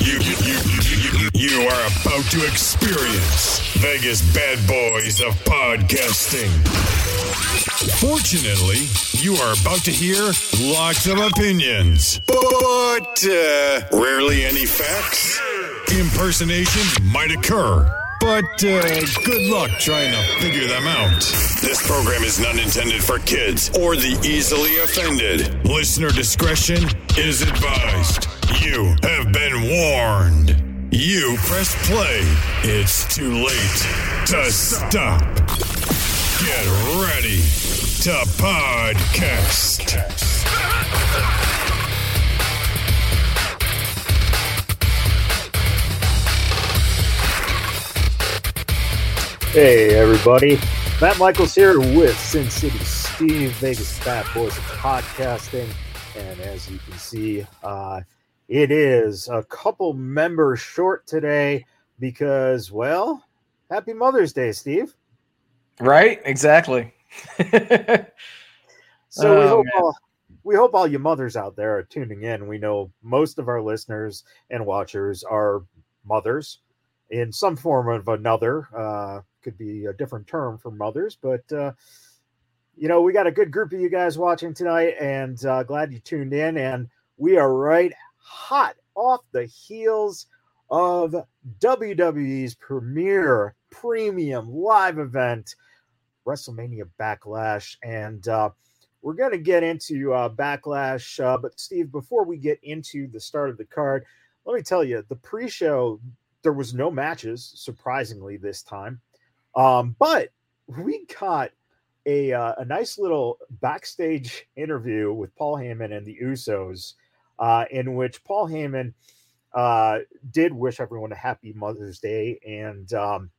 You, you, you, you, are about to experience Vegas bad boys of podcasting. Fortunately, you are about to hear lots of opinions, but uh, rarely any facts. Impersonations might occur but uh, good luck trying to figure them out. This program is not intended for kids or the easily offended. Listener discretion is advised. You have been warned. You press play. It's too late to stop. Get ready to podcast. Hey, everybody. Matt Michaels here with Sin City Steve, Vegas Fat Boys of Podcasting. And as you can see, uh, it is a couple members short today because, well, happy Mother's Day, Steve. Right? Exactly. so oh, we, hope all, we hope all you mothers out there are tuning in. We know most of our listeners and watchers are mothers in some form of another. Uh, could be a different term for mothers, but uh, you know, we got a good group of you guys watching tonight, and uh, glad you tuned in. And we are right hot off the heels of WWE's premier premium live event, WrestleMania Backlash, and uh, we're going to get into uh, Backlash. Uh, but Steve, before we get into the start of the card, let me tell you, the pre-show there was no matches, surprisingly this time. Um, but we got a uh, a nice little backstage interview with Paul Heyman and the Usos, uh, in which Paul Heyman uh, did wish everyone a happy Mother's Day, and um,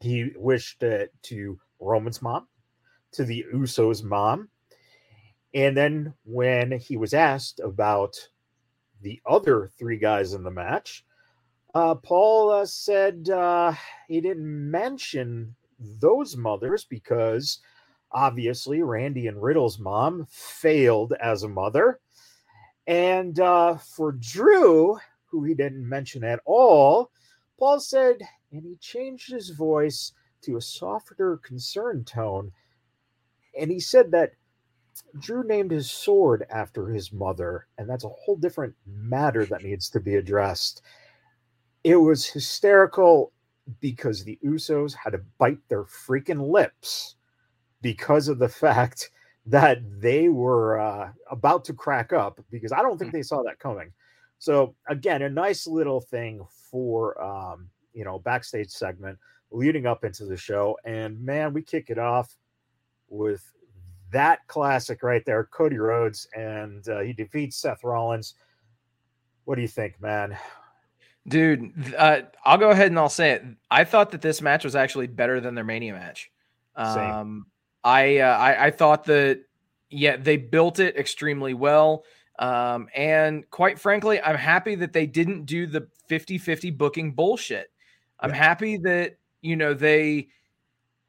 he wished it to Roman's mom, to the Usos' mom, and then when he was asked about the other three guys in the match, uh, Paul uh, said uh, he didn't mention those mothers because obviously Randy and Riddle's mom failed as a mother. And uh, for Drew, who he didn't mention at all, Paul said, and he changed his voice to a softer, concerned tone. And he said that Drew named his sword after his mother, and that's a whole different matter that needs to be addressed it was hysterical because the Usos had to bite their freaking lips because of the fact that they were uh, about to crack up because I don't think hmm. they saw that coming. So again, a nice little thing for um, you know backstage segment leading up into the show, and man, we kick it off with that classic right there, Cody Rhodes, and uh, he defeats Seth Rollins. What do you think, man? Dude, uh, I'll go ahead and I'll say it. I thought that this match was actually better than their Mania match. Um, I, uh, I I thought that yeah they built it extremely well. Um, and quite frankly, I'm happy that they didn't do the 50-50 booking bullshit. I'm yeah. happy that you know they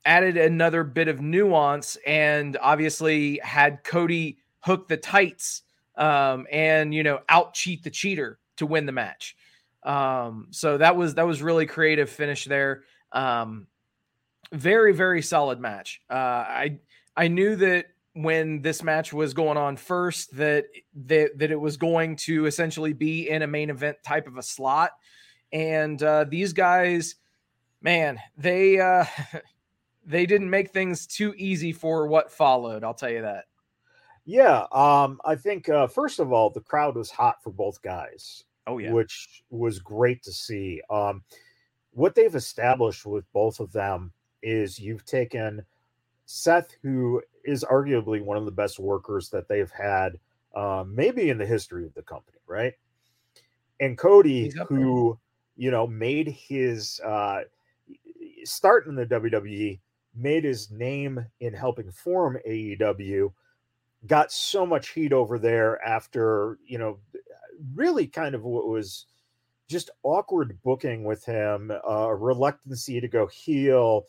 added another bit of nuance and obviously had Cody hook the tights um, and you know out cheat the cheater to win the match. Um, so that was that was really creative finish there. Um, very very solid match. Uh, I I knew that when this match was going on first that that that it was going to essentially be in a main event type of a slot, and uh, these guys, man, they uh, they didn't make things too easy for what followed. I'll tell you that. Yeah, um, I think uh, first of all, the crowd was hot for both guys. Oh yeah, which was great to see. Um, what they've established with both of them is you've taken Seth, who is arguably one of the best workers that they've had, uh, maybe in the history of the company, right? And Cody, who you know made his uh, start in the WWE, made his name in helping form AEW got so much heat over there after you know really kind of what was just awkward booking with him, uh, reluctancy to go heel.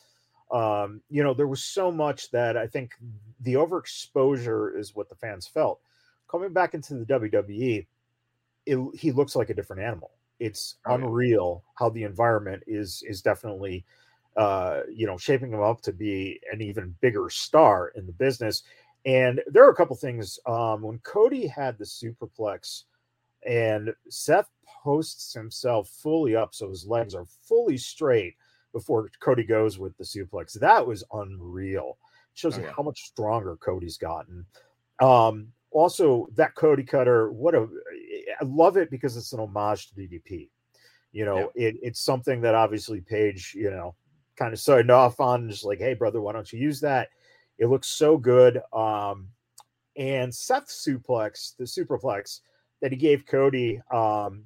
Um, you know, there was so much that I think the overexposure is what the fans felt. Coming back into the WWE, it, he looks like a different animal. it's oh, unreal yeah. how the environment is is definitely uh, you know shaping him up to be an even bigger star in the business. And there are a couple things. Um, when Cody had the superplex, and Seth posts himself fully up, so his legs are fully straight before Cody goes with the suplex. That was unreal. It shows oh, yeah. how much stronger Cody's gotten. Um, also, that Cody cutter, what a I love it because it's an homage to DDP. You know, yeah. it, it's something that obviously Page, you know, kind of started off on, just like, hey, brother, why don't you use that? It looks so good. Um, and Seth suplex, the superplex that he gave Cody, um,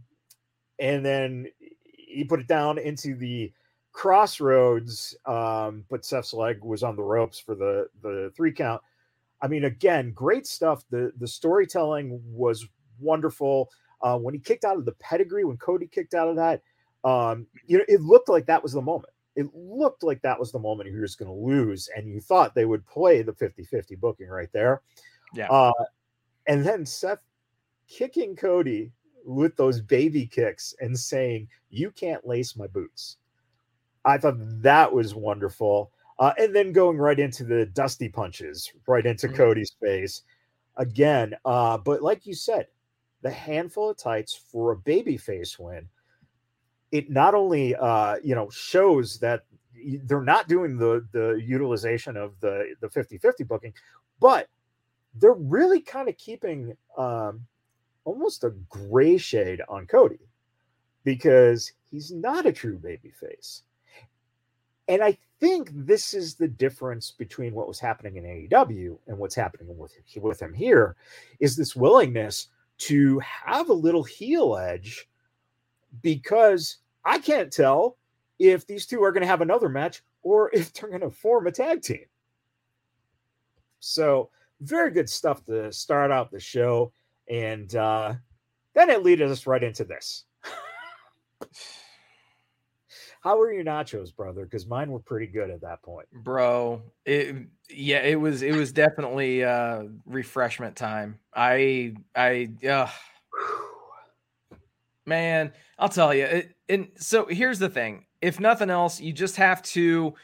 and then he put it down into the Cross Rhodes, um, but Seth's leg was on the ropes for the the three count. I mean, again, great stuff. The the storytelling was wonderful. Uh, when he kicked out of the pedigree, when Cody kicked out of that, um, you know, it looked like that was the moment. It looked like that was the moment he was going to lose, and you thought they would play the 50 50 booking right there. Yeah. Uh, and then Seth kicking Cody with those baby kicks and saying, You can't lace my boots. I thought that was wonderful. Uh, and then going right into the dusty punches, right into mm-hmm. Cody's face again. Uh, but like you said, the handful of tights for a baby face win, it not only uh, you know shows that they're not doing the the utilization of the the 50-50 booking, but they're really kind of keeping um, almost a gray shade on Cody because he's not a true baby face. And I think this is the difference between what was happening in AEW and what's happening with, with him here is this willingness to have a little heel edge because I can't tell if these two are going to have another match or if they're going to form a tag team. So, very good stuff to start out the show. And uh, then it leads us right into this. How were your nachos, brother? Because mine were pretty good at that point. Bro, it yeah, it was it was definitely uh refreshment time. I I uh man, I'll tell you. It, and so here's the thing. If nothing else, you just have to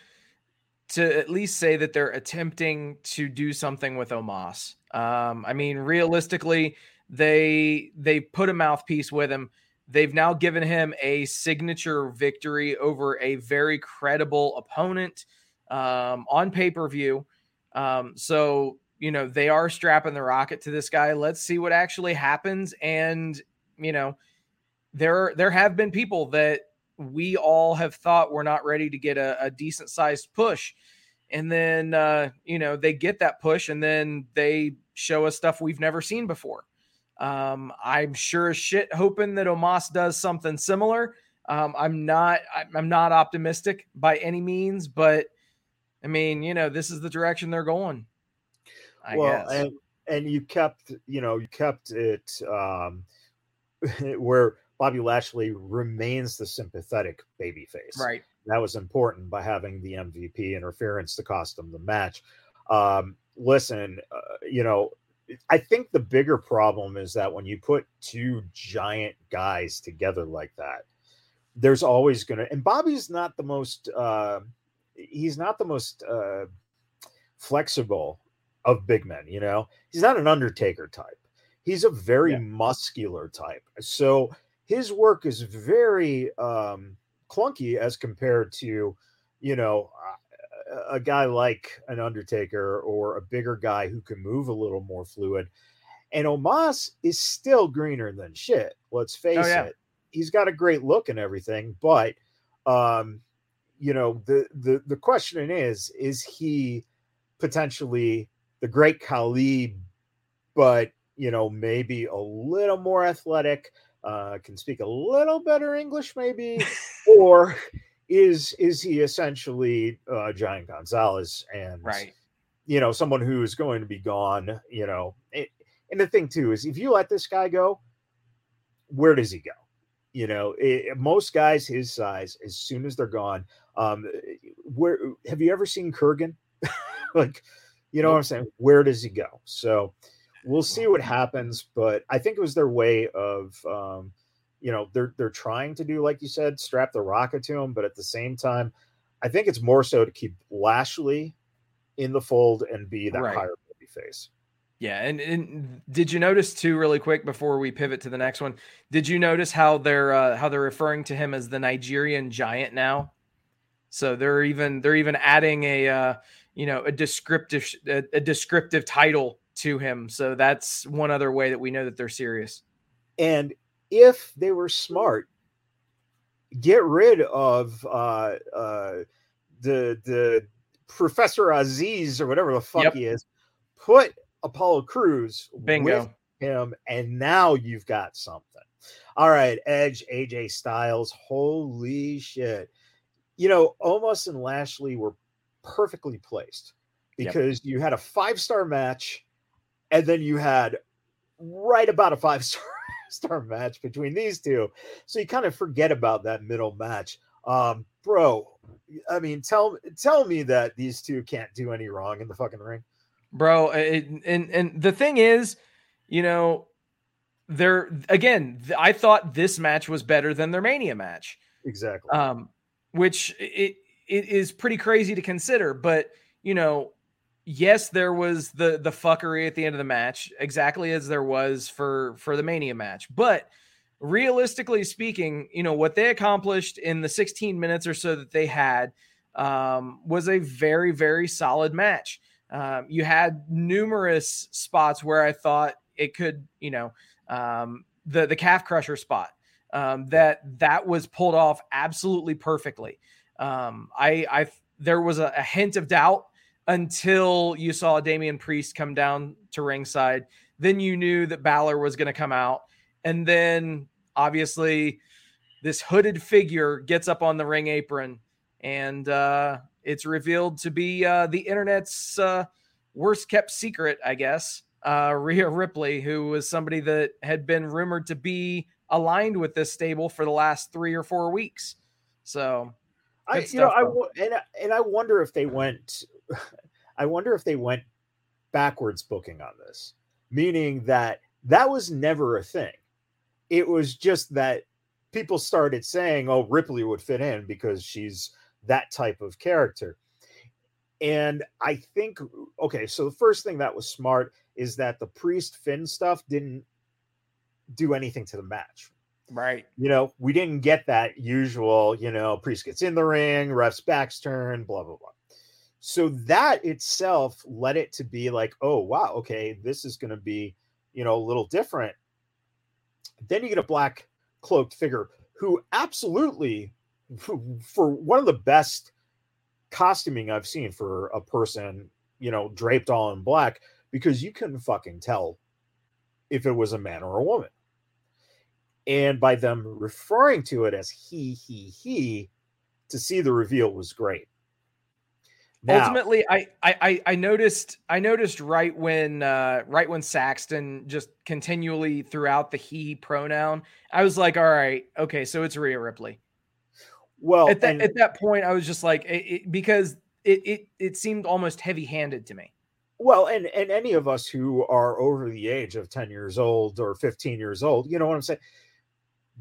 to at least say that they're attempting to do something with Omos. Um, I mean, realistically, they they put a mouthpiece with him They've now given him a signature victory over a very credible opponent um, on pay per view. Um, so, you know, they are strapping the rocket to this guy. Let's see what actually happens. And, you know, there, there have been people that we all have thought we're not ready to get a, a decent sized push. And then, uh, you know, they get that push and then they show us stuff we've never seen before. Um, I'm sure as shit hoping that Omos does something similar. Um, I'm not I'm not optimistic by any means, but I mean, you know, this is the direction they're going. I well, guess. and and you kept, you know, you kept it um where Bobby Lashley remains the sympathetic babyface. Right. That was important by having the MVP interference to cost him the match. Um, listen, uh, you know, I think the bigger problem is that when you put two giant guys together like that, there's always going to, and Bobby's not the most, uh, he's not the most uh, flexible of big men, you know, he's not an Undertaker type. He's a very yeah. muscular type. So his work is very um, clunky as compared to, you know, a guy like an Undertaker or a bigger guy who can move a little more fluid. And Omos is still greener than shit. Let's oh, face oh, yeah. it. He's got a great look and everything, but um, you know, the the the question is, is he potentially the great Khali, but you know, maybe a little more athletic, uh, can speak a little better English, maybe, or is is he essentially uh, Giant Gonzalez and right, you know, someone who is going to be gone, you know. It, and the thing too is, if you let this guy go, where does he go? You know, it, most guys his size, as soon as they're gone, um, where have you ever seen Kurrgan? like, you know what I'm saying? Where does he go? So we'll see what happens, but I think it was their way of um, you know they're they're trying to do like you said, strap the rocket to him, but at the same time, I think it's more so to keep Lashley in the fold and be that right. higher face. Yeah, and, and did you notice too, really quick before we pivot to the next one? Did you notice how they're uh, how they're referring to him as the Nigerian giant now? So they're even they're even adding a uh, you know a descriptive a, a descriptive title to him. So that's one other way that we know that they're serious. And if they were smart, get rid of uh, uh, the the Professor Azeez or whatever the fuck yep. he is. Put Apollo Crews Bingo. him, and now you've got something. All right, Edge, AJ Styles. Holy shit. You know, Omos and Lashley were perfectly placed because yep. you had a five star match and then you had right about a five star star match between these two. So you kind of forget about that middle match. Um, bro, I mean, tell tell me that these two can't do any wrong in the fucking ring bro. It, and and the thing is, you know, there again, I thought this match was better than their Mania match. Exactly. Um, which it it is pretty crazy to consider, but you know, yes, there was the the fuckery at the end of the match, exactly as there was for for the Mania match, but realistically speaking, you know what they accomplished in the 16 minutes or so that they had um, was a very very solid match. Um, you had numerous spots where I thought it could, you know, um, the the calf crusher spot um, that that was pulled off absolutely perfectly. Um, I, I there was a, a, hint of doubt until you saw Damian Priest come down to ringside. Then you knew that Balor was going to come out, and then obviously this hooded figure gets up on the ring apron and uh, it's revealed to be uh, the internet's uh, worst kept secret, I guess. Uh, Rhea Ripley, who was somebody that had been rumored to be aligned with this stable for the last three or four weeks. So, I you know, I and and I wonder if they went. I wonder if they went backwards booking on this, meaning that that was never a thing. It was just that people started saying, "Oh, Ripley would fit in because she's that type of character. And I think, okay, so the first thing that was smart is that the priest Finn stuff didn't do anything to the match. Right. You know, we didn't get that usual, you know, priest gets in the ring, ref's back's turn, blah, blah, blah. So that itself led it to be like, oh, wow, okay, this is going to be, you know, a little different. Then you get a black cloaked figure who absolutely for one of the best costuming I've seen for a person, you know, draped all in black, because you couldn't fucking tell if it was a man or a woman. And by them referring to it as he, he, he, to see the reveal was great. Now, Ultimately, I, I I noticed I noticed right when uh, right when Saxton just continually throughout the he pronoun, I was like, all right, okay, so it's Rhea Ripley. Well, at that and, at that point, I was just like, it, it, because it it it seemed almost heavy handed to me. Well, and and any of us who are over the age of ten years old or fifteen years old, you know what I'm saying.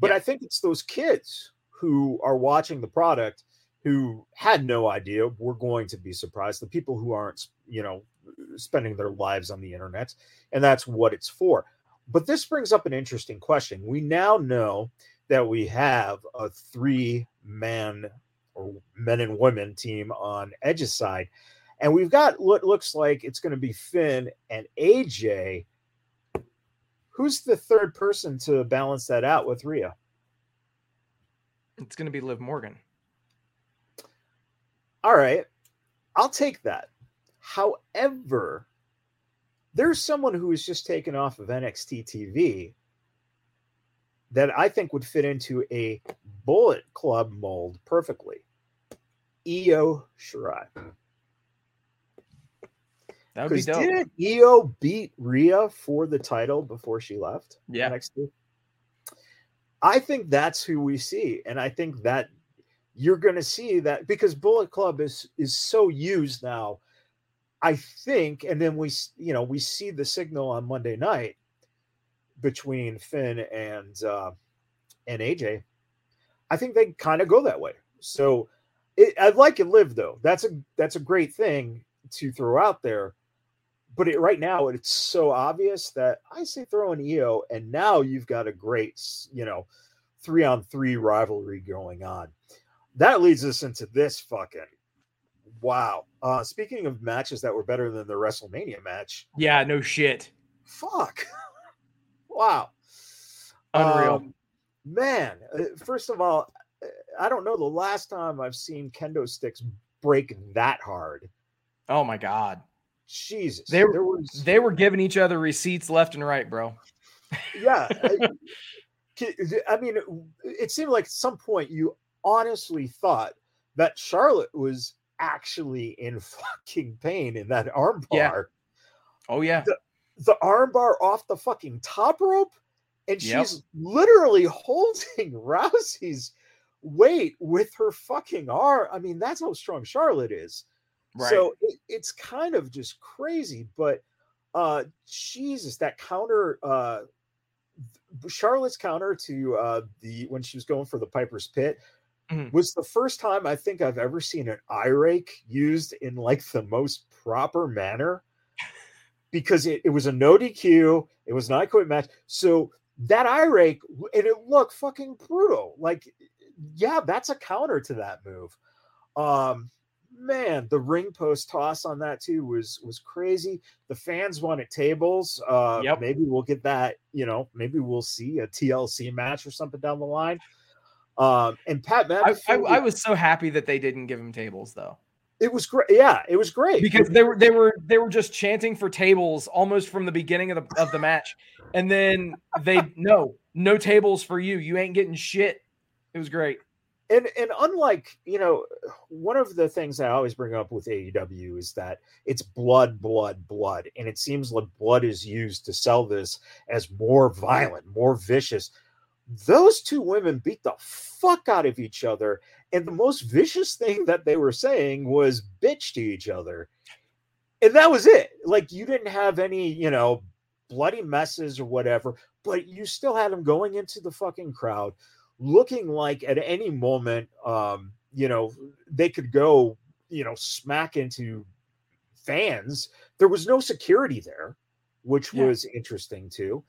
But yeah. I think it's those kids who are watching the product who had no idea we're going to be surprised. The people who aren't, you know, uh, spending their lives on the internet, and that's what it's for. But this brings up an interesting question. We now know that we have a three man or men and women team on Edge's side. And we've got what looks like it's going to be Finn and AJ. Who's the third person to balance that out with Rhea? It's going to be Liv Morgan. All right. I'll take that. However, there's someone who was just taken off of NXT TV that I think would fit into a Bullet Club mold perfectly. Io Shirai. That would be dope. Didn't Io beat Rhea for the title before she left? Yeah. Next I think that's who we see, and I think that you're going to see that because Bullet Club is is so used now. I think, and then we you know we see the signal on Monday night between Finn and uh, and AJ, I think they kind of go that way. So it, I'd like it live though. That's a that's a great thing to throw out there. But it, right now it's so obvious that I say throw in Io, and now you've got a great, you know, three on three rivalry going on. That leads us into this fucking wow. Uh speaking of matches that were better than the WrestleMania match. Yeah, no shit. Fuck. wow. Unreal. Um, man, uh, first of all, uh, I don't know the last time I've seen kendo sticks break that hard. Oh my god. Jesus. They were, was... they were giving each other receipts left and right, bro. yeah. I, I mean, it seemed like at some point you honestly thought that Charlotte was actually in fucking pain in that armbar. Yeah. Oh yeah. The, the armbar off the fucking top rope, and yep. she's literally holding Rousey's weight with her fucking arm. I mean, that's how strong Charlotte is. Right. So it, it's kind of just crazy, but uh Jesus, that counter uh Charlotte's counter to uh the when she was going for the Piper's Pit mm-hmm. was the first time I think I've ever seen an eye rake used in like the most proper manner because it, it was a no DQ, it was an I quit match. So that eye rake and it looked fucking brutal. Like, yeah, that's a counter to that move. Um, man, the ring post toss on that too was was crazy. The fans wanted tables. Uh, yep. maybe we'll get that. You know, maybe we'll see a TLC match or something down the line. Um, and Pat McAfee, I, I, I was so happy that they didn't give him tables though. It was great. Yeah, it was great because they were they were they were just chanting for tables almost from the beginning of the of the match, and then they no no tables for you. You ain't getting shit. It was great. And and unlike you know, one of the things I always bring up with AEW is that it's blood, blood, blood, and it seems like blood is used to sell this as more violent, more vicious. Those two women beat the fuck out of each other and the most vicious thing that they were saying was bitch to each other. And that was it. Like you didn't have any, you know, bloody messes or whatever, but you still had them going into the fucking crowd looking like at any moment um, you know, they could go, you know, smack into fans. There was no security there, which yeah. was interesting too.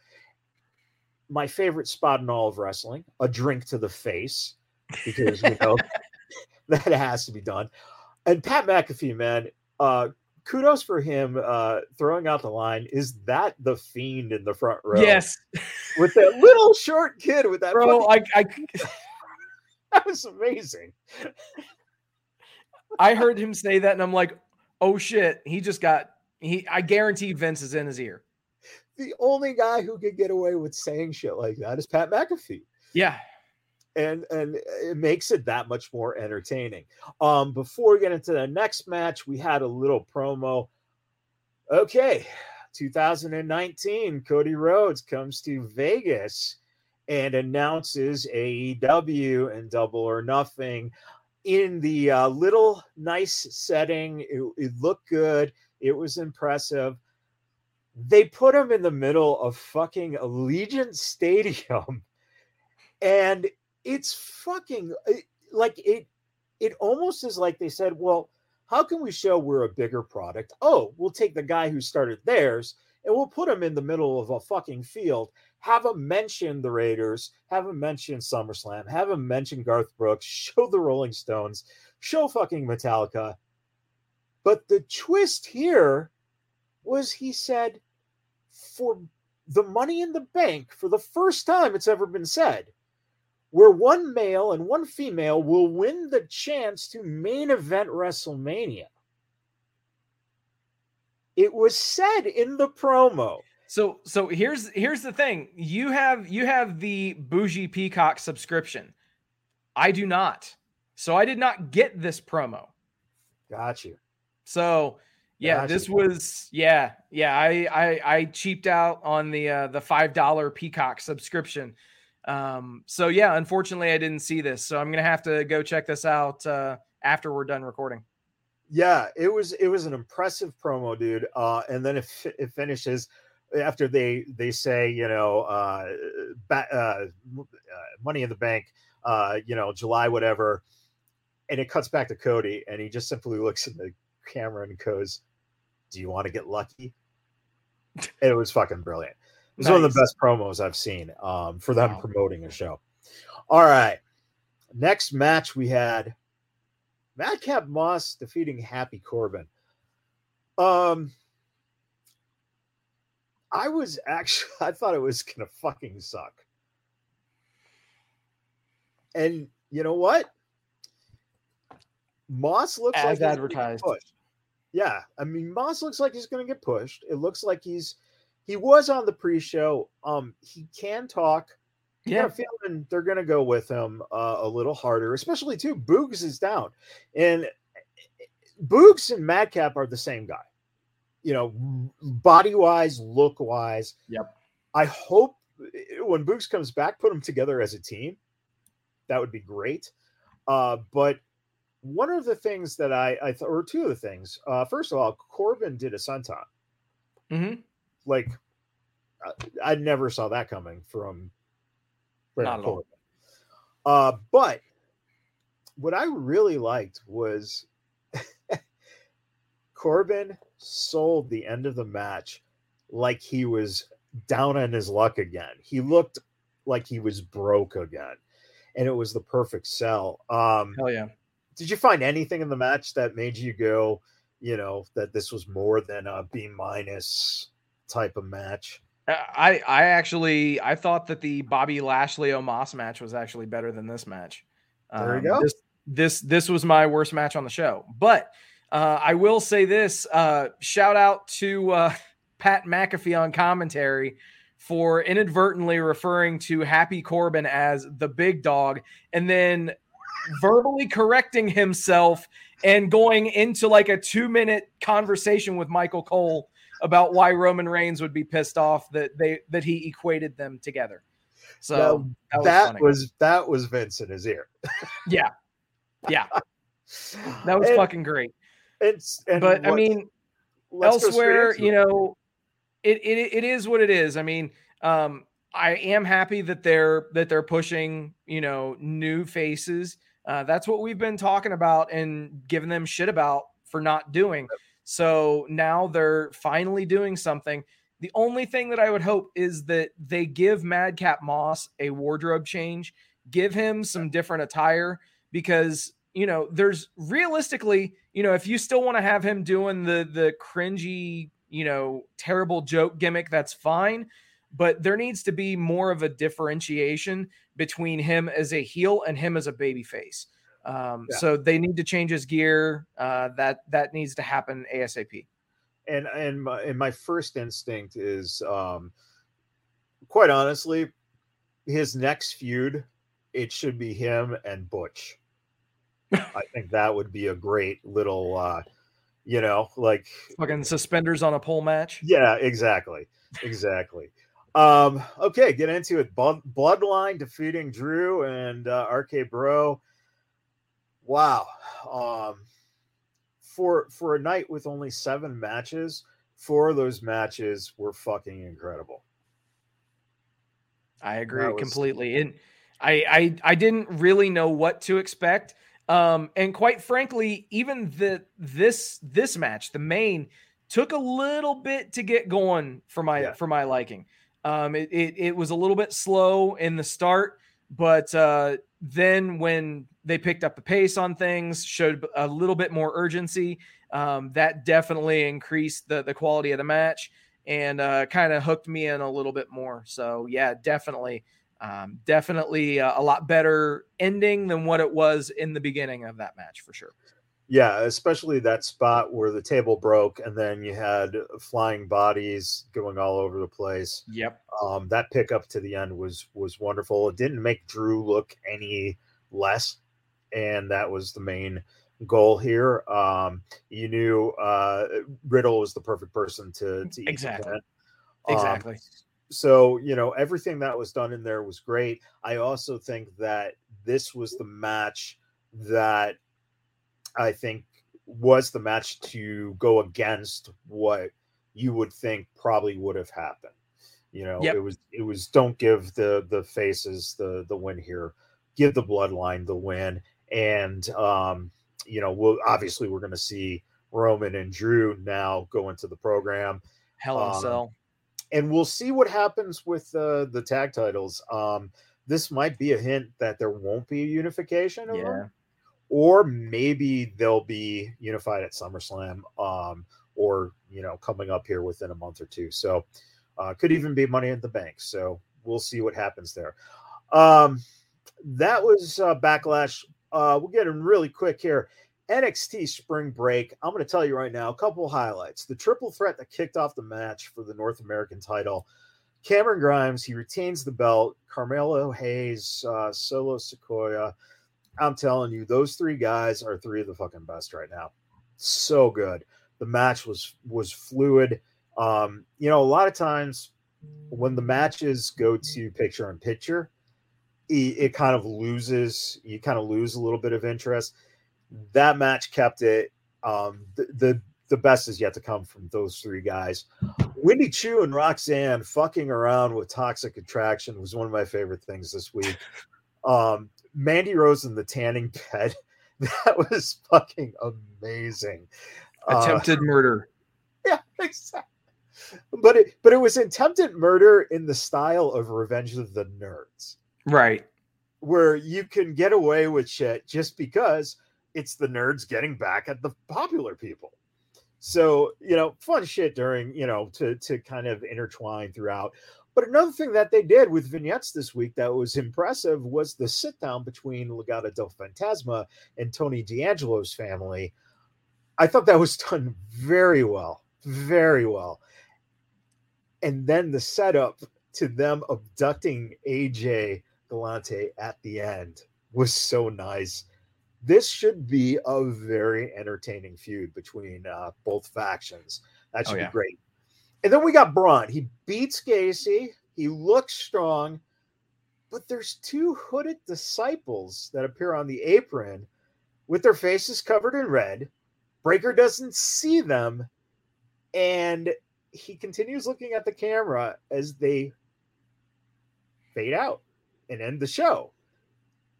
My favorite spot in all of wrestling, a drink to the face because you know that has to be done. And Pat McAfee, man, uh, kudos for him uh, throwing out the line. Is that the fiend in the front row? Yes, with that little short kid with that. Bro, I, I that was amazing. I heard him say that, and I'm like, oh shit, he just got he. I guarantee Vince is in his ear. The only guy who could get away with saying shit like that is Pat McAfee. Yeah, and and it makes it that much more entertaining. Um, before we get into the next match, we had a little promo. Okay, 2019, Cody Rhodes comes to Vegas and announces AEW and Double or Nothing in the uh, little nice setting. It, it looked good. It was impressive. They put him in the middle of fucking Allegiant Stadium. And it's fucking uh, like it it almost is like they said well how can we show we're a bigger product? Oh we'll take the guy who started theirs and we'll put him in the middle of a fucking field. Have him mention the raiders. Have him mention summerslam. Have him mention garth brooks. Show the rolling stones. Show fucking metallica. But the twist here was he said for the money in the bank for the first time it's ever been said where one male and one female will win the chance to main event WrestleMania. It was said in the promo. So so here's here's the thing. You have you have the bougie peacock subscription. I do not. So I did not get this promo. Got you. So yeah, this was yeah, yeah. I I I cheaped out on the uh the five dollar peacock subscription. Um, so yeah, unfortunately, I didn't see this, so I'm gonna have to go check this out uh, after we're done recording. Yeah, it was it was an impressive promo, dude. Uh, and then it, it finishes after they they say you know uh, ba- uh, uh, money in the bank uh, you know July whatever, and it cuts back to Cody and he just simply looks in the camera and goes, "Do you want to get lucky?" it was fucking brilliant. It was nice. one of the best promos I've seen um, for them wow. promoting a show. All right, next match we had Madcap Moss defeating Happy Corbin. Um, I was actually I thought it was gonna fucking suck. And you know what? Moss looks as like advertised. Yeah, I mean Moss looks like he's going to get pushed. It looks like he's he was on the pre-show. Um, he can talk. Yeah, I'm feeling they're going to go with him uh, a little harder, especially too. Boogs is down, and Boogs and Madcap are the same guy you know, body wise, look wise. Yep. I hope when Boogs comes back, put them together as a team. That would be great. Uh, but one of the things that I, I th- or two of the things, uh, first of all, Corbin did a senton. Mm-hmm. Like, I, I, never saw that coming from Not Corbin. Uh, but what I really liked was Corbin sold the end of the match like he was down on his luck again. He looked like he was broke again, and it was the perfect sell. Um, Hell yeah! Did you find anything in the match that made you go, you know, that this was more than a B minus type of match? Uh, I I actually I thought that the Bobby Lashley Omos match was actually better than this match. There you um, go. This, this this was my worst match on the show, but uh, I will say this uh, shout out to uh, Pat McAfee on commentary for inadvertently referring to Happy Corbin as the big dog and then verbally correcting himself and going into like a two minute conversation with Michael Cole about why Roman Reigns would be pissed off that they that he equated them together. So that, that was, was, that was Vince in his ear. yeah. Yeah. That was and, fucking great. It's but what, I mean, elsewhere, you know, it, it it is what it is. I mean, um, I am happy that they're that they're pushing, you know, new faces. Uh, that's what we've been talking about and giving them shit about for not doing. So now they're finally doing something. The only thing that I would hope is that they give Madcap Moss a wardrobe change, give him some different attire because you know, there's realistically, you know, if you still want to have him doing the the cringy, you know, terrible joke gimmick, that's fine. But there needs to be more of a differentiation between him as a heel and him as a baby face. Um, yeah. So they need to change his gear. Uh, that that needs to happen asap. And and my, and my first instinct is, um, quite honestly, his next feud, it should be him and Butch. I think that would be a great little, uh, you know, like fucking suspenders on a pole match. Yeah, exactly, exactly. Um, okay, get into it. Bloodline defeating Drew and uh, RK Bro. Wow. Um, for for a night with only seven matches, four of those matches were fucking incredible. I agree was... completely. And I, I I didn't really know what to expect. Um, and quite frankly, even the this this match, the main, took a little bit to get going for my yeah. for my liking. Um, it, it, it was a little bit slow in the start, but uh, then when they picked up the pace on things, showed a little bit more urgency. Um, that definitely increased the the quality of the match and uh, kind of hooked me in a little bit more. So yeah, definitely. Um, definitely a, a lot better ending than what it was in the beginning of that match for sure. Yeah, especially that spot where the table broke and then you had flying bodies going all over the place. Yep. Um, that pickup to the end was was wonderful. It didn't make Drew look any less, and that was the main goal here. Um, you knew uh, Riddle was the perfect person to, to exactly. Um, exactly so you know everything that was done in there was great i also think that this was the match that i think was the match to go against what you would think probably would have happened. You know, yep. it was it was don't give the the faces the the win here, give the bloodline the win, and um, you know, we'll obviously we're going to see Roman and Drew now go into the program. Hell in um, cell. And we'll see what happens with uh, the tag titles. Um, this might be a hint that there won't be a unification. yeah. Them, or maybe they'll be unified at SummerSlam, um, or you know, coming up here within a month or two. So, uh, could even be Money in the Bank. So we'll see what happens there. Um, that was uh, backlash. Uh, we'll get in really quick here. NXT Spring Break. I'm going to tell you right now a couple highlights. The triple threat that kicked off the match for the North American title. Cameron Grimes, he retains the belt. Carmelo Hayes, uh, Solo Sikoa. I'm telling you, those three guys are three of the fucking best right now. So good. The match was was fluid. Um, you know, a lot of times when the matches go to picture in picture, it, it kind of loses. You kind of lose a little bit of interest that match kept it. Um, the, the the best is yet to come from those three guys. Wendy Choo and Roxanne fucking around with Toxic Attraction was one of my favorite things this week. Um, Mandy Rose in the tanning bed, that was fucking amazing. Attempted uh, murder. Yeah, exactly. But it but it was attempted murder in the style of Revenge of the Nerds. Right. Where you can get away with shit just because it's the nerds getting back at the popular people. So, you know, fun shit during, you know, to to kind of intertwine throughout. But another thing that they did with vignettes this week that was impressive was the sit down between Legado del Fantasma and Tony D'Angelo's family. I thought that was done very well, very well. And then the setup to them abducting AJ Galante at the end was so nice this should be a very entertaining feud between uh, both factions. That oh, should oh, yeah. be great. And then we got Braun. He beats Gacy. He looks strong, but there's two hooded disciples that appear on the apron with their faces covered in red. Breaker doesn't see them, and he continues looking at the camera as they fade out and end the show.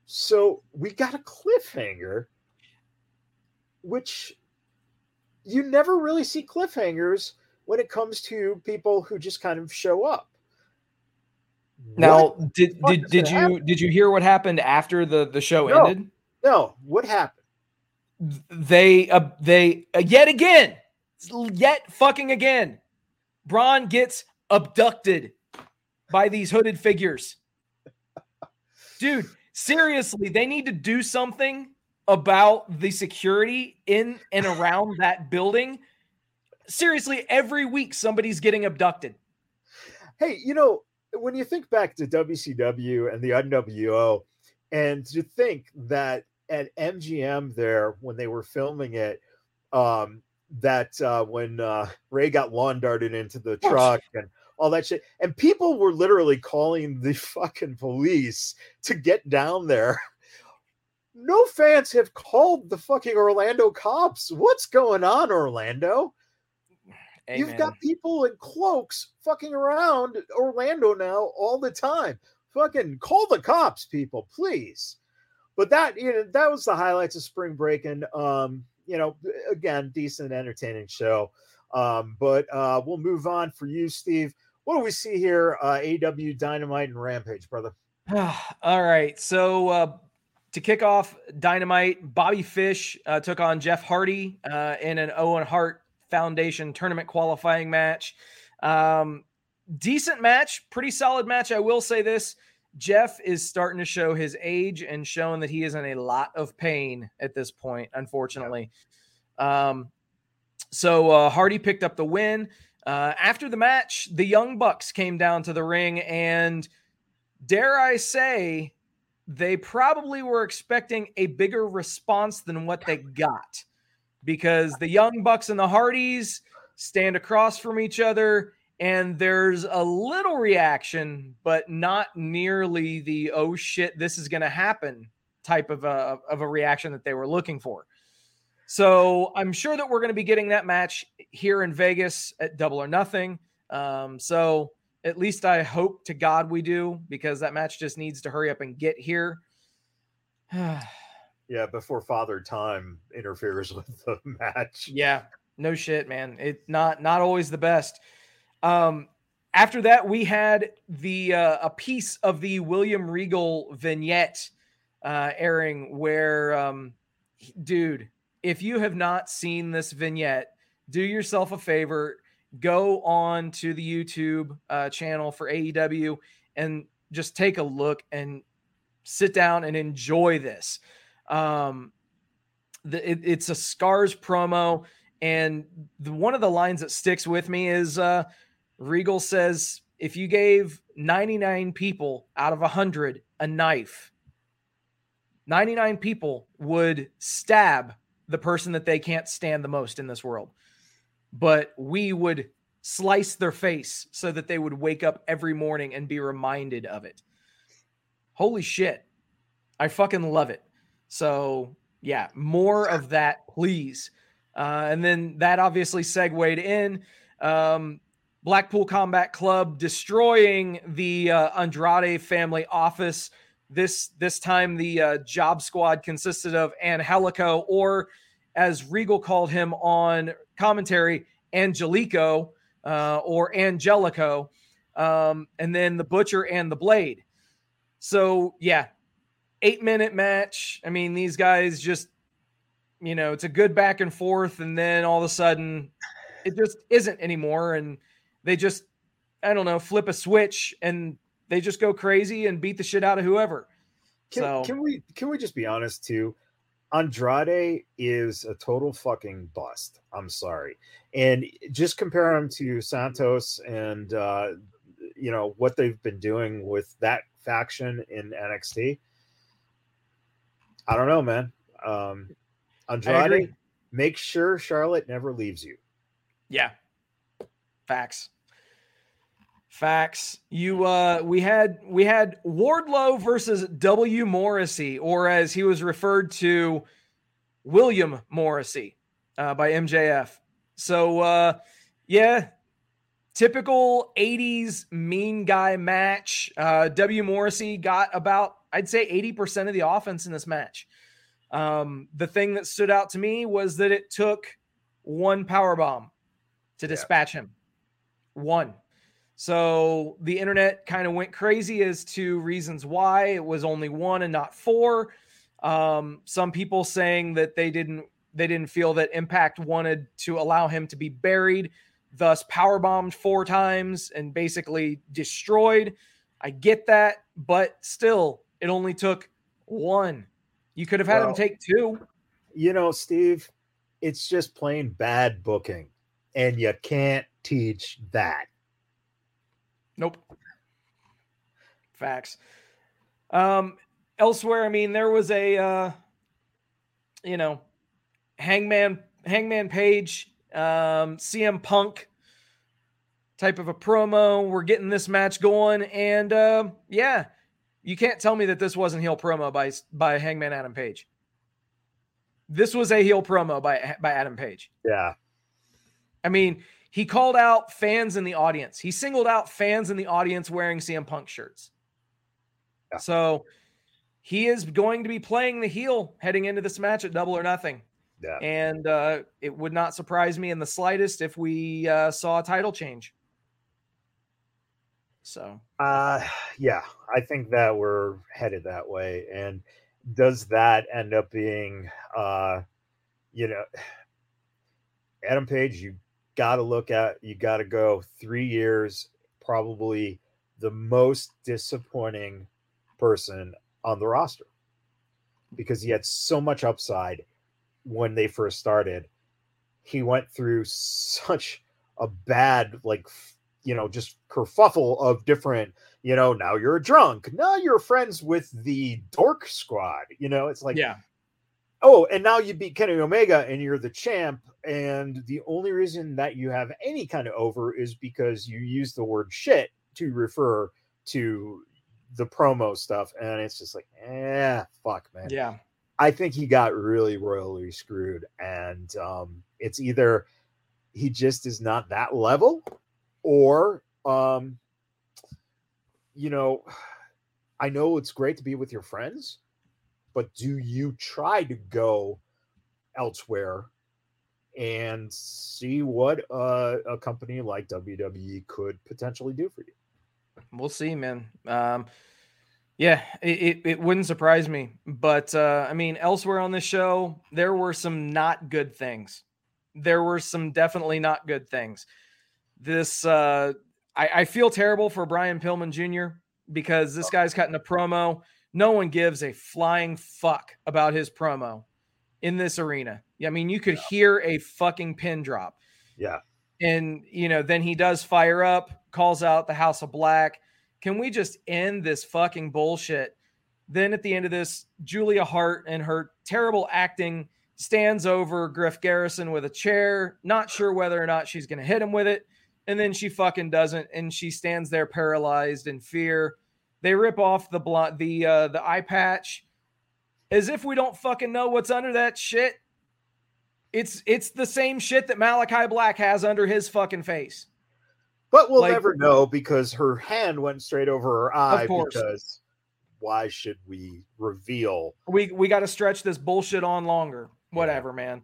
So we got a cliffhanger, which you never really see cliffhangers when it comes to people who just kind of show up. Now, what did did, did you happen? did you hear what happened after the the show no, ended? No, what happened? They uh, they uh, yet again, yet fucking again, Braun gets abducted by these hooded figures. Dude, seriously, they need to do something about the security in and around that building. Seriously, every week somebody's getting abducted. Hey, you know, when you think back to WCW and the NWO, and to think that at MGM there, when they were filming it, um, that uh, when uh, Rey got lawn darted into the truck and all that shit. And people were literally calling the fucking police to get down there. No fans have called the fucking Orlando cops. What's going on, Orlando? You've got people in cloaks fucking around Orlando now all the time. Fucking call the cops, people, please. But that you know that was the highlights of spring break, and um, you know, again, decent, entertaining show. Um, but uh, we'll move on for you, Steve what do we see here? Uh, AEW Dynamite and Rampage, brother. All right. So uh, to kick off Dynamite, Bobby Fish uh, took on Jeff Hardy uh, in an Owen Hart Foundation tournament qualifying match. Um, decent match, pretty solid match. I will say this. Jeff is starting to show his age and showing that he is in a lot of pain at this point, unfortunately. Um, so uh, Hardy picked up the win. Uh, after the match, the Young Bucks came down to the ring, and dare I say, they probably were expecting a bigger response than what they got because the Young Bucks and the Hardys stand across from each other, and there's a little reaction, but not nearly the oh shit, this is going to happen type of a, of a reaction that they were looking for. So I'm sure that we're going to be getting that match here in Vegas at Double or Nothing. Um, so at least I hope to God we do because that match just needs to hurry up and get here. yeah, before Father Time interferes with the match. Yeah, no shit, man. It's not not always the best. Um, after that, we had the uh, a piece of the William Regal vignette uh, airing where, um, dude, if you have not seen this vignette, do yourself a favor, go on to the YouTube uh, channel for AEW and just take a look and sit down and enjoy this. Um, the, it, it's a Scars promo, and the, one of the lines that sticks with me is uh, Regal says, "If you gave 99 people out of 100 a knife, 99 people would stab the person that they can't stand the most in this world. But we would slice their face so that they would wake up every morning and be reminded of it. Holy shit. I fucking love it. So, yeah, more of that, please. Uh, and then that obviously segued in um, Blackpool Combat Club destroying the uh, Andrade family office this this time, the uh, job squad consisted of Angelico, or as Regal called him on commentary, Angelico uh, or Angelico, um, and then the Butcher and the Blade. So yeah, eight minute match. I mean, these guys just, you know, it's a good back and forth, and then all of a sudden, it just isn't anymore, and they just, I don't know, flip a switch and they just go crazy and beat the shit out of whoever. Can, so can we can we just be honest too? Andrade is a total fucking bust. I'm sorry. And just compare him to Santos and uh you know what they've been doing with that faction in NXT. I don't know, man. Um Andrade, make sure Charlotte never leaves you. Yeah. Facts. Facts. You uh we had we had Wardlow versus W Morrissey, or as he was referred to, William Morrissey uh, by MJF. So uh yeah, typical 80s mean guy match. Uh W Morrissey got about I'd say 80% of the offense in this match. Um the thing that stood out to me was that it took one power bomb to dispatch yeah. him. One. So the internet kind of went crazy as to reasons why it was only one and not four. Um, some people saying that they didn't they didn't feel that Impact wanted to allow him to be buried, thus power bombed four times and basically destroyed. I get that, but still, it only took one. You could have had well, him take two. You know, Steve, it's just plain bad booking, and you can't teach that. Nope. Facts. Um, elsewhere, I mean, there was a, uh, you know, Hangman Hangman Page, um, CM Punk type of a promo. We're getting this match going, and uh, yeah, you can't tell me that this wasn't heel promo by by Hangman Adam Page. This was a heel promo by by Adam Page. Yeah. I mean, he called out fans in the audience. He singled out fans in the audience wearing CM Punk shirts. Yeah. So he is going to be playing the heel heading into this match at Double or Nothing. Yeah. And uh, it would not surprise me in the slightest if we uh, saw a title change. So, uh, yeah, I think that we're headed that way. And does that end up being, uh, you know, Adam Page, you got to look at, you got to go three years, probably the most disappointing person on the roster because he had so much upside when they first started. He went through such a bad, like, you know, just kerfuffle of different, you know, now you're a drunk. Now you're friends with the dork squad. You know, it's like, yeah, oh, and now you beat Kenny Omega and you're the champ. And the only reason that you have any kind of over is because you use the word shit to refer to the promo stuff. And it's just like, eh, fuck, man. Yeah. I think he got really royally screwed, and um, it's either he just is not that level, or um, you know, I know it's great to be with your friends, but do you try to go elsewhere and see what uh, a company like WWE could potentially do for you? We'll see, man. Um, yeah, it, it, it, wouldn't surprise me. But uh, I mean, elsewhere on the show, there were some not good things. There were some definitely not good things. This, uh, I, I feel terrible for Brian Pillman Jr. because this guy's cutting a promo. No one gives a flying fuck about his promo in this arena. I mean, you could hear a fucking pin drop. Yeah. And, you know, then he does fire up, calls out the House of Black. Can we just end this fucking bullshit? Then at the end of this, Julia Hart and her terrible acting stands over Griff Garrison with a chair, not sure whether or not she's going to hit him with it. And then she fucking doesn't. And she stands there paralyzed in fear. They rip off the bl- the uh, the eye patch as if we don't fucking know what's under that shit. It's it's the same shit that Malachi Black has under his fucking face. But we'll like, never know because her hand went straight over her eye. Because why should we reveal? We we got to stretch this bullshit on longer. Whatever, yeah. man.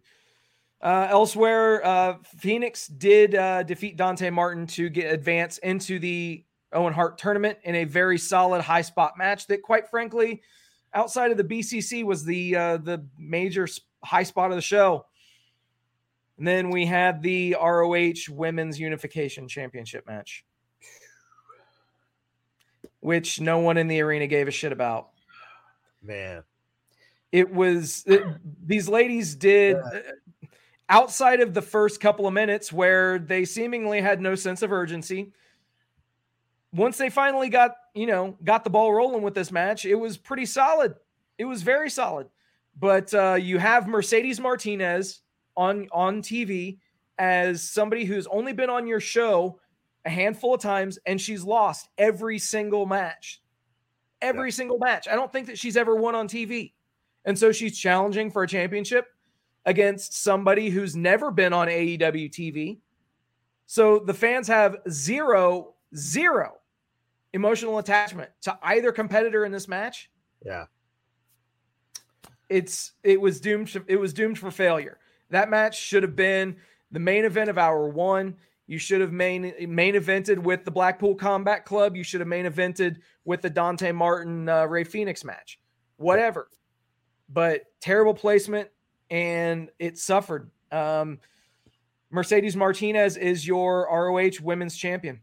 Uh, elsewhere, uh, Fenix did uh, defeat Dante Martin to get advance into the Owen Hart tournament in a very solid high spot match. That, quite frankly, outside of the BCC, was the uh, the major high spot of the show. And then we had the ROH Women's Unification Championship match, which no one in the arena gave a shit about. Man, it was it, these ladies did yeah. Outside of the first couple of minutes where they seemingly had no sense of urgency. Once they finally got, you know, got the ball rolling with this match, it was pretty solid. It was very solid. But uh, you have Mercedes Martinez on on TV as somebody who's only been on your show a handful of times and she's lost every single match. Every yeah. single match. I don't think that she's ever won on TV. And so she's challenging for a championship against somebody who's never been on AEW TV. So the fans have zero, zero emotional attachment to either competitor in this match. Yeah. It's it was doomed it was doomed for failure. That match should have been the main event of hour one. You should have main main evented with the Blackpool Combat Club. You should have main evented with the Dante Martin uh, Rey Fenix match. Whatever. But terrible placement, and it suffered. Um, Mercedes Martinez is your ROH Women's Champion.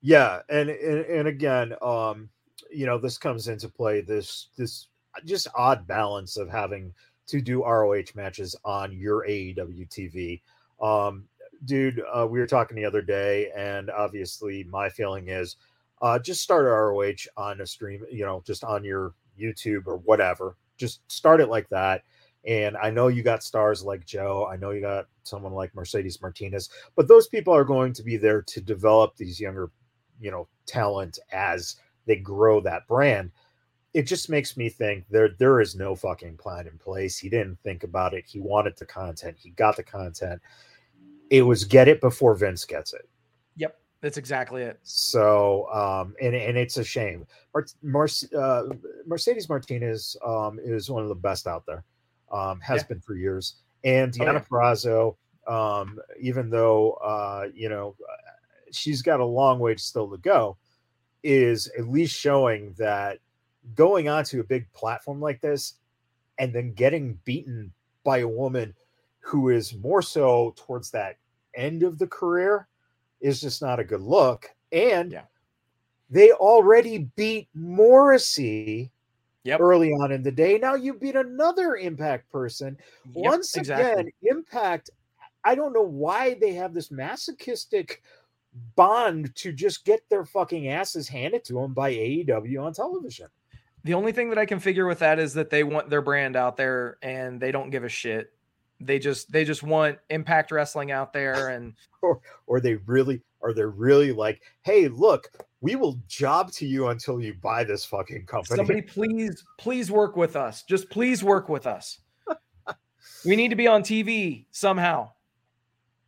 Yeah, and and, and again, um, you know, this comes into play. This this just odd balance of having to do ROH matches on your AEW TV. Um, dude, uh, we were talking the other day, and obviously, my feeling is uh, just start ROH on a stream, you know, just on your YouTube or whatever. Just start it like that. And I know you got stars like Joe. I know you got someone like Mercedes Martinez, but those people are going to be there to develop these younger, you know, talent as they grow that brand it just makes me think there there is no fucking plan in place. He didn't think about it. He wanted the content. He got the content. It was get it before Vince gets it. Yep, that's exactly it. So, um, and and it's a shame. Mar- uh, Mercedes Martinez um, is one of the best out there. Um, has yeah. been for years. And Deonna oh, yeah. Purrazzo, um, even though uh, you know she's got a long way still to go, is at least showing that going onto a big platform like this and then getting beaten by a woman who is more so towards that end of the career is just not a good look. And yeah. they already beat Morrissey yep. early on in the day. Now you beat another Impact person. Yep, Once exactly. again, Impact, I don't know why they have this masochistic bond to just get their fucking asses handed to them by AEW on television. The only thing that I can figure with that is that they want their brand out there and they don't give a shit. They just they just want Impact Wrestling out there and or or they really are they really like, hey, look, we will job to you until you buy this fucking company? Somebody please, please work with us. Just please work with us. we need to be on TV somehow.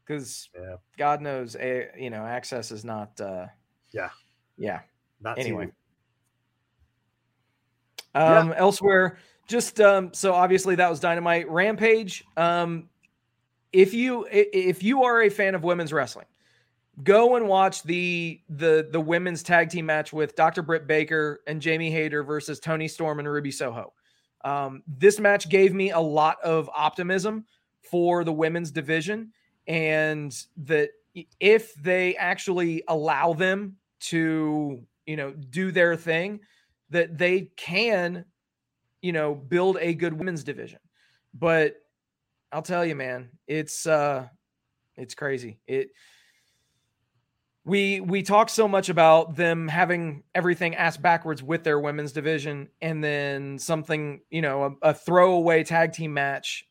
Because yeah. God knows, a, you know, AXS is not. uh Yeah. Yeah. Not anyway. Um, yeah. Elsewhere, just um, so obviously that was Dynamite Rampage. Um, if you if you are a fan of women's wrestling, go and watch the the the women's tag team match with Dr. Britt Baker and Jamie Hayter versus Toni Storm and Ruby Soho. Um, this match gave me a lot of optimism for the women's division, and that if they actually allow them to, you know, do their thing, that they can, you know, build a good women's division. But I'll tell you, man, it's uh, it's crazy. It we we talk so much about them having everything ass backwards with their women's division and then something you know a, a throwaway tag team match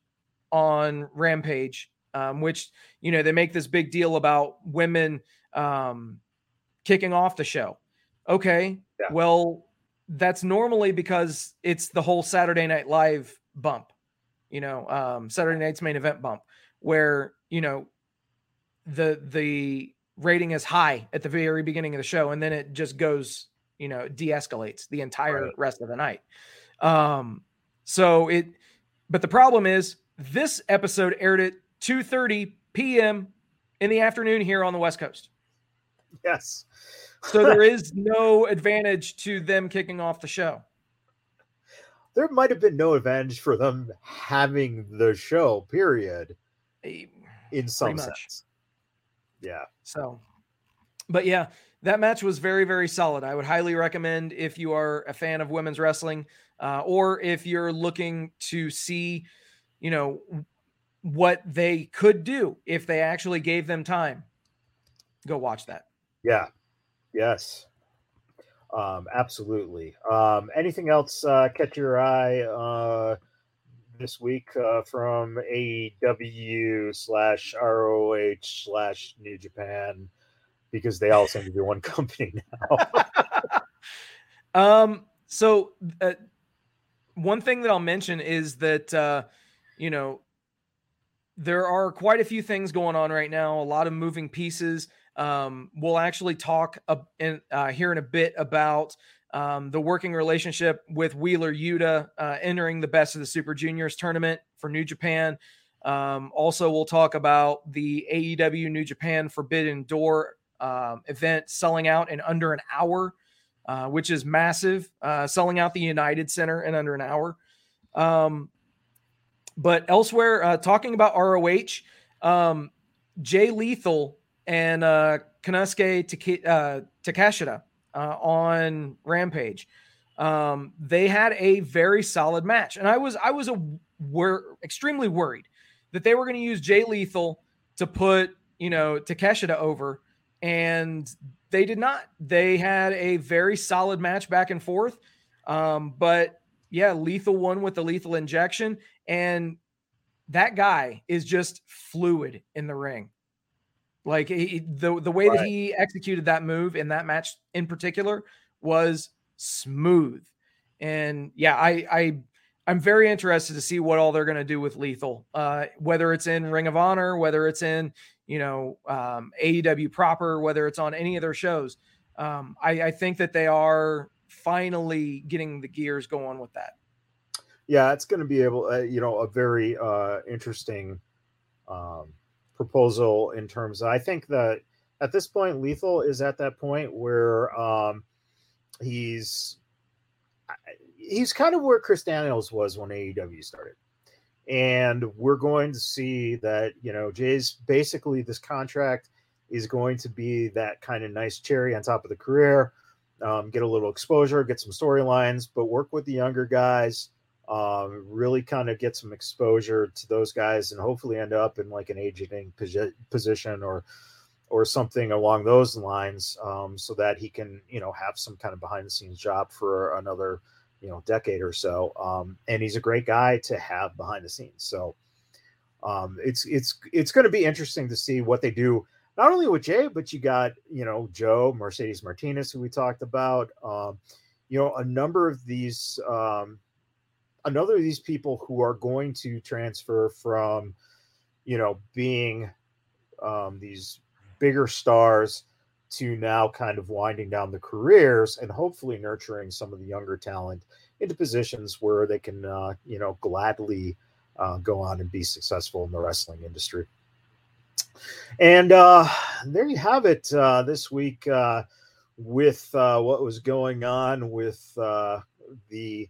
on rampage um, which you know they make this big deal about women um, kicking off the show okay yeah. well that's normally because it's the whole saturday night live bump you know um, saturday night's main event bump where you know the the rating is high at the very beginning of the show, and then it just goes, you know, de-escalates the entire right. rest of the night. Um, so it, but the problem is this episode aired at 2:30 p.m. in the afternoon here on the West Coast. Yes. so there is no advantage to them kicking off the show. There might have been no advantage for them having the show, period. In some sense. Yeah. So, but yeah, that match was very, very solid. I would highly recommend if you are a fan of women's wrestling, uh, or if you're looking to see, you know, what they could do if they actually gave them time. Go watch that. Yeah. Yes. Um, absolutely. Um, anything else uh, catch your eye? Uh, this week uh, from AEW slash ROH slash New Japan because they all seem to be one company now. um. So uh, one thing that I'll mention is that uh, you know there are quite a few things going on right now. A lot of moving pieces. Um, we'll actually talk uh, in, uh, here in a bit about um, the working relationship with Wheeler Yuta uh, entering the best of the Super Juniors tournament for New Japan. Um, also, we'll talk about the AEW New Japan Forbidden Door um, event selling out in under an hour, uh, which is massive, uh, selling out the United Center in under an hour. Um, but elsewhere, uh, talking about ROH, um, Jay Lethal and uh, Konosuke uh, on Rampage. Um, they had a very solid match, and I was I was a were extremely worried that they were going to use Jay Lethal to put you know Takeshita over, and they did not. They had a very solid match back and forth, um, but yeah, Lethal won with the lethal injection, and that guy is just fluid in the ring. Like he, the the way right. that he executed that move in that match in particular was smooth. And yeah, I I I'm very interested to see what all they're going to do with Lethal. Uh, whether it's in Ring of Honor, whether it's in you know um, AEW proper, whether it's on any of their shows. Um, I, I think that they are finally getting the gears going with that. Yeah, it's going to be able, uh, you know, a very uh, interesting um, proposal in terms of, I think that at this point, Lethal is at that point where um, he's he's kind of where Chris Daniels was when AEW started. And we're going to see that, you know, Jay's basically this contract is going to be that kind of nice cherry on top of the career. Um, get a little exposure, get some storylines, but work with the younger guys um, really kind of get some exposure to those guys and hopefully end up in like an aging position or or something along those lines um, so that he can you know have some kind of behind the scenes job for another you know decade or so um, and he's a great guy to have behind the scenes so um, it's it's it's going to be interesting to see what they do not only with Jay, but you got you know Joe Mercedes Martinez, who we talked about. Um, you know, a number of these, um, another of these people who are going to transfer from, you know, being um, these bigger stars to now kind of winding down the careers and hopefully nurturing some of the younger talent into positions where they can, uh, you know, gladly uh, go on and be successful in the wrestling industry. And uh, there you have it uh, this week uh, with uh, what was going on with the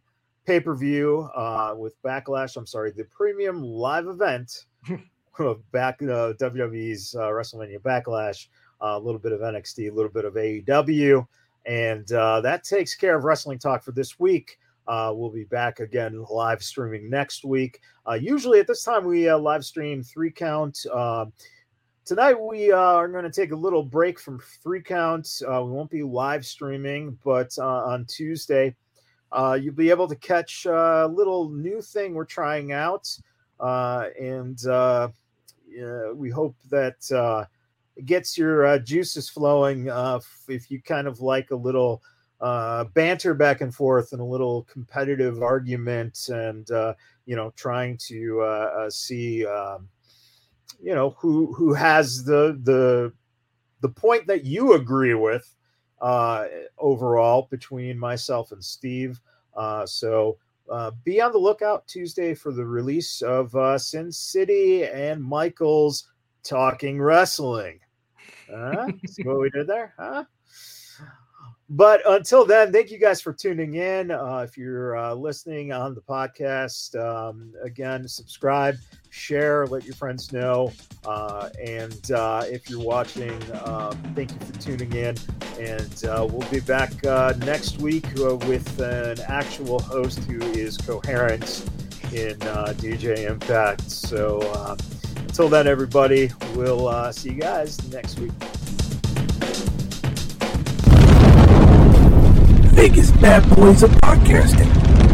pay per view uh, with Backlash. I'm sorry, the premium live event of back uh, WWE's uh, WrestleMania Backlash. Uh, a little bit of NXT, a little bit of AEW, and uh, that takes care of wrestling talk for this week. Uh, we'll be back again live streaming next week. Uh, usually at this time we uh, live stream three count. Uh, tonight we uh, are going to take a little break from three count. Uh, we won't be live streaming, but uh, on Tuesday uh, you'll be able to catch a little new thing we're trying out, uh, and uh, we hope that uh, it gets your uh, juices flowing. Uh, if you kind of like a little uh, banter back and forth and a little competitive argument, and uh, you know, trying to uh, uh, see, um, you know, who who has the the the point that you agree with uh, overall between myself and Steve. Uh, so uh, be on the lookout Tuesday for the release of uh, Sin City and Michaels talking wrestling. Uh, see what we did there? Huh? But until then, thank you guys for tuning in. Uh, if you're uh, listening on the podcast, um, again, subscribe, share, let your friends know. Uh, and uh, if you're watching, um, thank you for tuning in. And uh, we'll be back uh, next week with an actual host who is coherent in DJ Impact. So until then, everybody, we'll see you guys next week. Vegas bad boys of podcasting.